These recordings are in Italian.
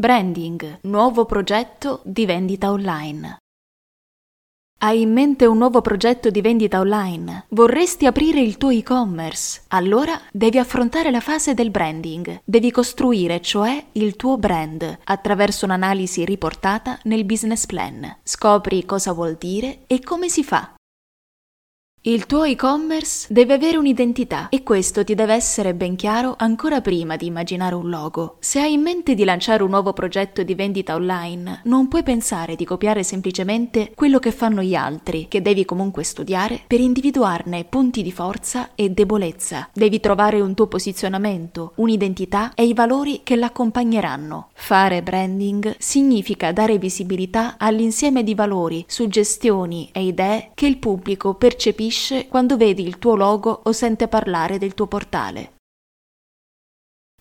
Branding, nuovo progetto di vendita online. Hai in mente un nuovo progetto di vendita online? Vorresti aprire il tuo e-commerce? Allora devi affrontare la fase del branding. Devi costruire, cioè, il tuo brand attraverso un'analisi riportata nel business plan. Scopri cosa vuol dire e come si fa. Il tuo e-commerce deve avere un'identità e questo ti deve essere ben chiaro ancora prima di immaginare un logo. Se hai in mente di lanciare un nuovo progetto di vendita online, non puoi pensare di copiare semplicemente quello che fanno gli altri, che devi comunque studiare per individuarne punti di forza e debolezza. Devi trovare un tuo posizionamento, un'identità e i valori che l'accompagneranno. Fare branding significa dare visibilità all'insieme di valori, suggestioni e idee che il pubblico percepisce colpisce quando vedi il tuo logo o sente parlare del tuo portale.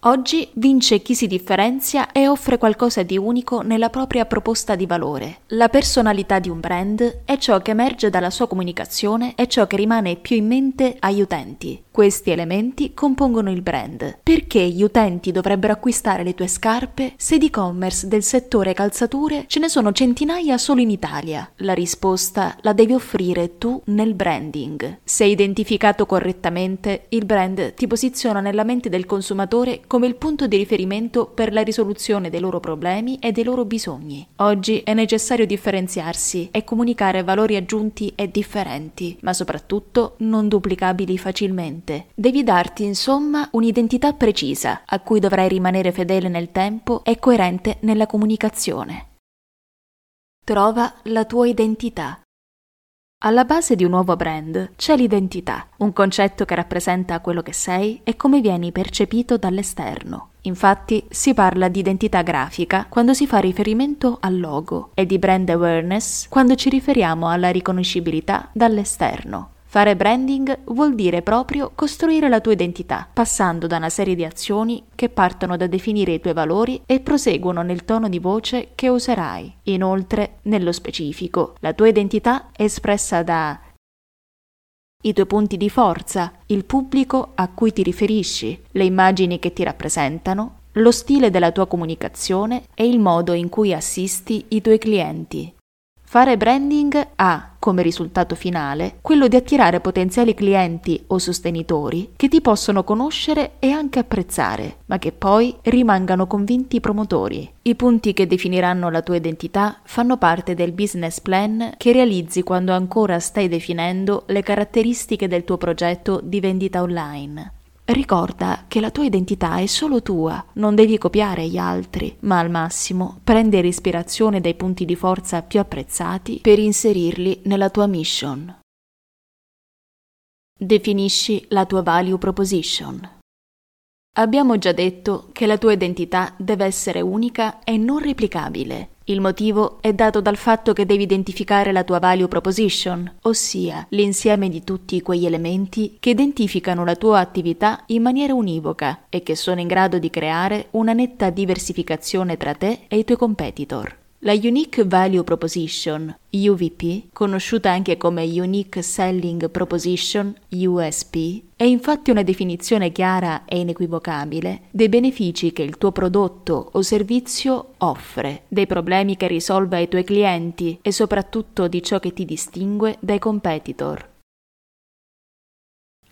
Oggi vince chi si differenzia e offre qualcosa di unico nella propria proposta di valore. La personalità di un brand è ciò che emerge dalla sua comunicazione e ciò che rimane più in mente agli utenti. Questi elementi compongono il brand. Perché gli utenti dovrebbero acquistare le tue scarpe se di e-commerce del settore calzature ce ne sono centinaia solo in Italia? La risposta la devi offrire tu nel branding. Se identificato correttamente, il brand ti posiziona nella mente del consumatore come il punto di riferimento per la risoluzione dei loro problemi e dei loro bisogni. Oggi è necessario differenziarsi e comunicare valori aggiunti e differenti, ma soprattutto non duplicabili facilmente. Devi darti insomma un'identità precisa a cui dovrai rimanere fedele nel tempo e coerente nella comunicazione. Trova la tua identità. Alla base di un nuovo brand c'è l'identità, un concetto che rappresenta quello che sei e come vieni percepito dall'esterno. Infatti si parla di identità grafica quando si fa riferimento al logo e di brand awareness quando ci riferiamo alla riconoscibilità dall'esterno. Fare branding vuol dire proprio costruire la tua identità, passando da una serie di azioni che partono da definire i tuoi valori e proseguono nel tono di voce che userai. Inoltre, nello specifico, la tua identità è espressa da i tuoi punti di forza, il pubblico a cui ti riferisci, le immagini che ti rappresentano, lo stile della tua comunicazione e il modo in cui assisti i tuoi clienti. Fare branding ha come risultato finale quello di attirare potenziali clienti o sostenitori che ti possono conoscere e anche apprezzare, ma che poi rimangano convinti promotori. I punti che definiranno la tua identità fanno parte del business plan che realizzi quando ancora stai definendo le caratteristiche del tuo progetto di vendita online. Ricorda che la tua identità è solo tua, non devi copiare gli altri, ma al massimo prendere ispirazione dai punti di forza più apprezzati per inserirli nella tua mission. Definisci la tua value proposition. Abbiamo già detto che la tua identità deve essere unica e non replicabile. Il motivo è dato dal fatto che devi identificare la tua value proposition, ossia l'insieme di tutti quegli elementi che identificano la tua attività in maniera univoca e che sono in grado di creare una netta diversificazione tra te e i tuoi competitor. La Unique Value Proposition, UVP, conosciuta anche come Unique Selling Proposition, USP, è infatti una definizione chiara e inequivocabile dei benefici che il tuo prodotto o servizio offre, dei problemi che risolve ai tuoi clienti e soprattutto di ciò che ti distingue dai competitor.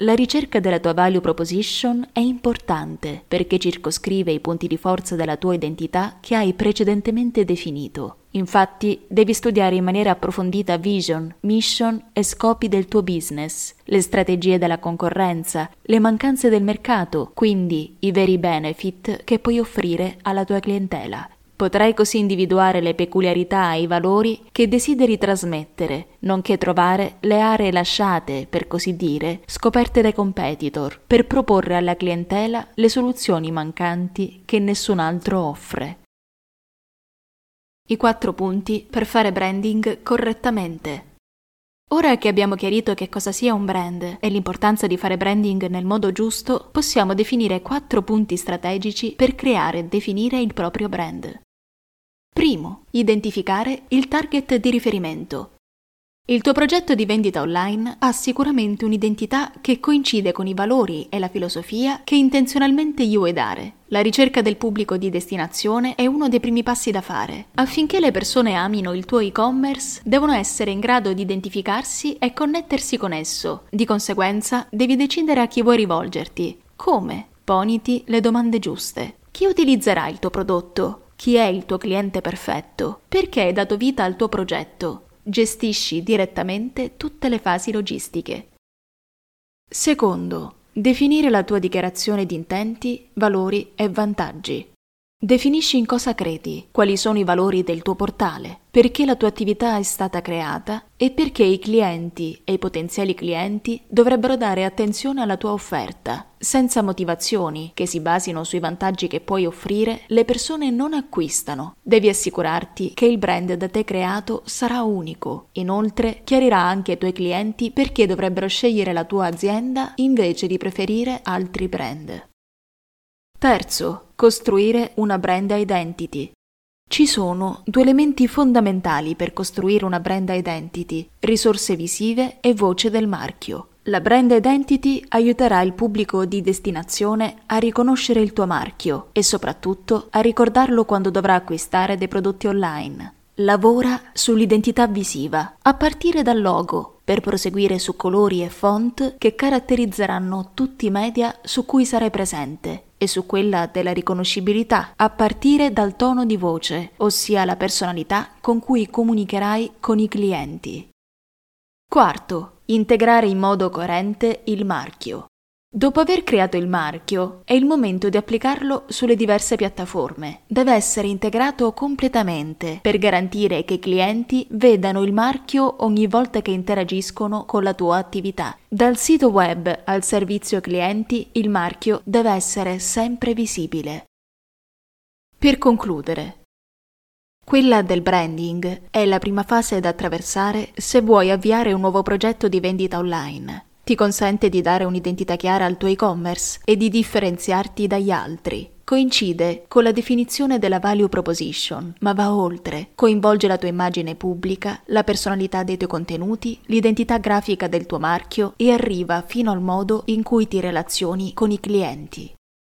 La ricerca della tua value proposition è importante perché circoscrive i punti di forza della tua identità che hai precedentemente definito. Infatti, devi studiare in maniera approfondita vision, mission e scopi del tuo business, le strategie della concorrenza, le mancanze del mercato, quindi i veri benefit che puoi offrire alla tua clientela Potrai così individuare le peculiarità e i valori che desideri trasmettere, nonché trovare le aree lasciate, per così dire, scoperte dai competitor, per proporre alla clientela le soluzioni mancanti che nessun altro offre. I quattro punti per fare branding correttamente. Ora che abbiamo chiarito che cosa sia un brand e l'importanza di fare branding nel modo giusto, possiamo definire quattro punti strategici per creare e definire il proprio brand. Primo, identificare il target di riferimento. Il tuo progetto di vendita online ha sicuramente un'identità che coincide con i valori e la filosofia che intenzionalmente gli vuoi dare. La ricerca del pubblico di destinazione è uno dei primi passi da fare. Affinché le persone amino il tuo e-commerce, devono essere in grado di identificarsi e connettersi con esso. Di conseguenza, devi decidere a chi vuoi rivolgerti. Come? Poniti le domande giuste. Chi utilizzerà il tuo prodotto? Chi è il tuo cliente perfetto? Perché hai dato vita al tuo progetto? Gestisci direttamente tutte le fasi logistiche. Secondo, definire la tua dichiarazione di intenti, valori e vantaggi. Definisci in cosa credi, quali sono i valori del tuo portale, perché la tua attività è stata creata e perché i clienti e i potenziali clienti dovrebbero dare attenzione alla tua offerta. Senza motivazioni che si basino sui vantaggi che puoi offrire, le persone non acquistano. Devi assicurarti che il brand da te creato sarà unico. Inoltre, chiarirà anche ai tuoi clienti perché dovrebbero scegliere la tua azienda invece di preferire altri brand. Terzo, costruire una brand identity. Ci sono due elementi fondamentali per costruire una brand identity, risorse visive e voce del marchio. La brand identity aiuterà il pubblico di destinazione a riconoscere il tuo marchio e soprattutto a ricordarlo quando dovrà acquistare dei prodotti online. Lavora sull'identità visiva, a partire dal logo, per proseguire su colori e font che caratterizzeranno tutti i media su cui sarai presente e su quella della riconoscibilità, a partire dal tono di voce, ossia la personalità con cui comunicherai con i clienti. Quarto, integrare in modo coerente il marchio. Dopo aver creato il marchio, è il momento di applicarlo sulle diverse piattaforme. Deve essere integrato completamente per garantire che i clienti vedano il marchio ogni volta che interagiscono con la tua attività. Dal sito web al servizio clienti, il marchio deve essere sempre visibile. Per concludere, quella del branding è la prima fase da attraversare se vuoi avviare un nuovo progetto di vendita online ti consente di dare un'identità chiara al tuo e-commerce e di differenziarti dagli altri. Coincide con la definizione della value proposition, ma va oltre. Coinvolge la tua immagine pubblica, la personalità dei tuoi contenuti, l'identità grafica del tuo marchio e arriva fino al modo in cui ti relazioni con i clienti.